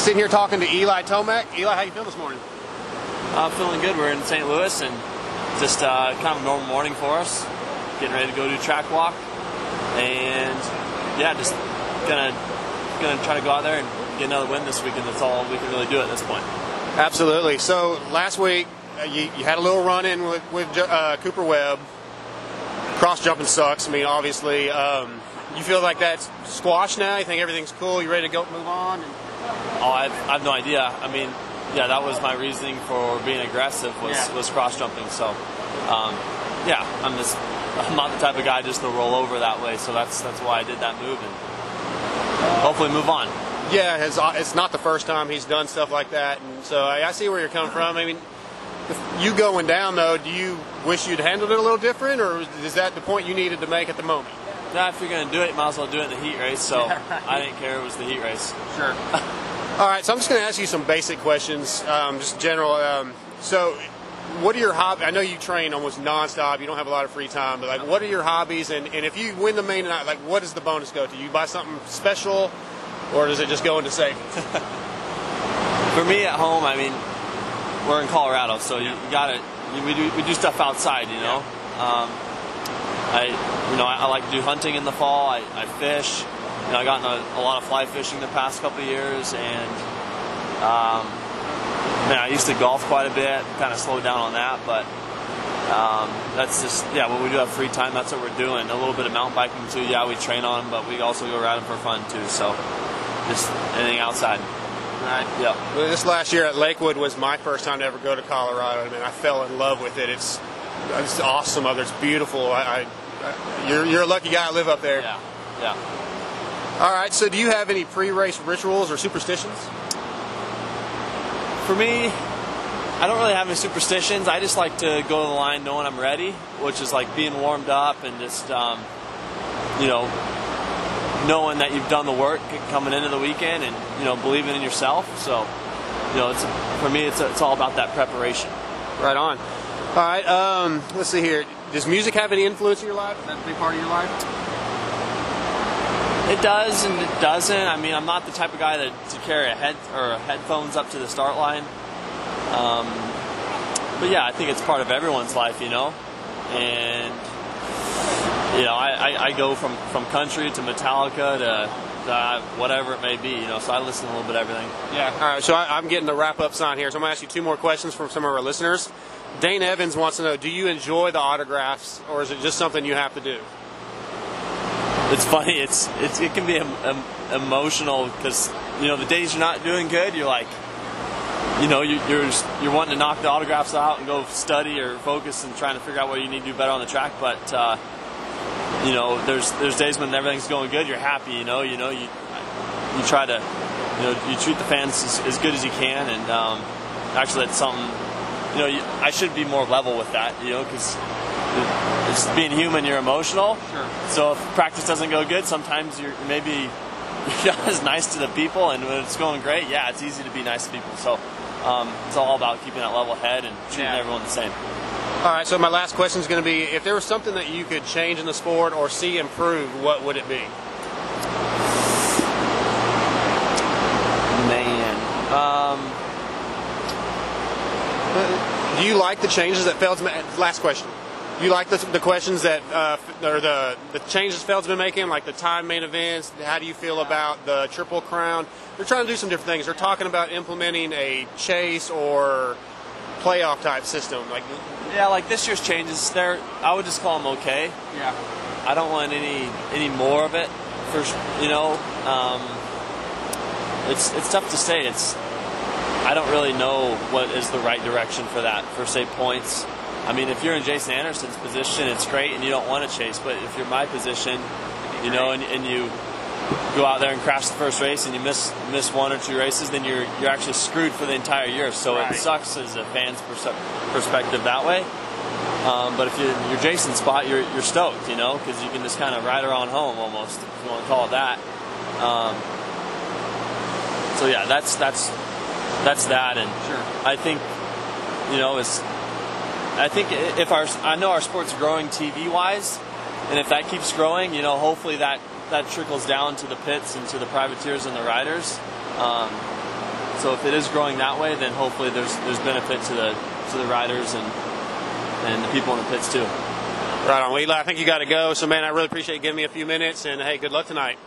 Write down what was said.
Sitting here talking to Eli Tomac. Eli, how you feel this morning? I'm feeling good. We're in St. Louis and just uh, kind of a normal morning for us. Getting ready to go do track walk, and yeah, just gonna gonna try to go out there and get another win this weekend. That's all we can really do at this point. Absolutely. So last week uh, you, you, had a little run in with, with uh, Cooper Webb. Cross jumping sucks. I mean, obviously, um, you feel like that's squashed now. You think everything's cool. You ready to go move on? Oh, I've, I have no idea. I mean, yeah, that was my reasoning for being aggressive was, yeah. was cross jumping. So, um, yeah, I'm just I'm not the type of guy just to roll over that way. So that's that's why I did that move and hopefully move on. Yeah, it's, it's not the first time he's done stuff like that, and so I, I see where you're coming from. I mean, you going down though, do you wish you'd handled it a little different, or is that the point you needed to make at the moment? Nah, if you're going to do it, you might as well do it in the heat race. So. I didn't care it was the heat race. Sure. All right, so I'm just going to ask you some basic questions, um, just general. Um, so, what are your hobbies? I know you train almost nonstop. You don't have a lot of free time, but like, what are your hobbies? And, and if you win the main night, like, what does the bonus go to? You buy something special, or does it just go into savings? For me at home, I mean, we're in Colorado, so you, you got to we do we do stuff outside, you know. Um, I you know I, I, like to do hunting in the fall. I, I fish. You know, I got a, a, lot of fly fishing the past couple years, and um, man, I used to golf quite a bit. Kind of slowed down on that, but um, that's just yeah. When we do have free time, that's what we're doing. A little bit of mountain biking too. Yeah, we train on them, but we also go riding for fun too. So just anything outside. Right. Yeah. Well, this last year at Lakewood was my first time to ever go to Colorado. I mean, I fell in love with it. It's it's awesome. It's beautiful. I, I you're you're a lucky guy to live up there. Yeah. Yeah. All right. So, do you have any pre-race rituals or superstitions? For me, I don't really have any superstitions. I just like to go to the line knowing I'm ready, which is like being warmed up and just, um, you know, knowing that you've done the work coming into the weekend and you know believing in yourself. So, you know, it's for me, it's it's all about that preparation. Right on. All right. Um, let's see here. Does music have any influence in your life? Is that a big part of your life? It does and it doesn't. I mean, I'm not the type of guy that to carry a head or headphones up to the start line. Um, but yeah, I think it's part of everyone's life, you know. And you know, I, I, I, go from, from country to Metallica to, to, whatever it may be, you know, so I listen to a little bit of everything. Yeah. All right, so I, am getting the wrap up sign here, so I'm going to ask you two more questions from some of our listeners. Dane Evans wants to know Do you enjoy the autographs, or is it just something you have to do? It's funny, it's, it's it can be emotional because, you know, the days you're not doing good, you're like, you know, you, you're you're wanting to knock the autographs out and go study or focus and trying to figure out what you need to do better on the track. But uh, you know, there's there's days when everything's going good. You're happy, you know. You know, you you try to, you know, you treat the fans as, as good as you can, and um, actually, that's something. You know, you, I should be more level with that, you know, because it's being human. You're emotional. Sure. So if practice doesn't go good, sometimes you're maybe you're not as nice to the people, and when it's going great, yeah, it's easy to be nice to people. So um, it's all about keeping that level head and treating yeah. everyone the same. All right, so my last question is going to be if there was something that you could change in the sport or see improve, what would it be? Do you like the changes that Feld's made? Last question. Do you like the, the questions that, uh, or the, the changes Feld's been making, like the time main events? How do you feel about the Triple Crown? They're trying to do some different things. They're talking about implementing a chase or playoff type system. Like yeah, like this year's changes, they're I would just call them okay. Yeah. I don't want any any more of it. For you know, um, it's it's tough to say. It's I don't really know what is the right direction for that. For say points. I mean, if you're in Jason Anderson's position, it's great, and you don't want to chase. But if you're my position, you know, and, and you go out there and crash the first race and you miss miss one or two races, then you're you're actually screwed for the entire year. So right. it sucks as a fan's perspective that way. Um, but if you're in your Jason spot, you're you're stoked, you know, because you can just kind of ride around home almost, if you want to call it that. Um, so yeah, that's that's that's that, and sure. I think you know it's. I think if our I know our sport's growing TV wise, and if that keeps growing, you know, hopefully that that trickles down to the pits and to the privateers and the riders. Um, So if it is growing that way, then hopefully there's there's benefit to the to the riders and and the people in the pits too. Right on, Eli. I think you got to go. So, man, I really appreciate you giving me a few minutes, and hey, good luck tonight.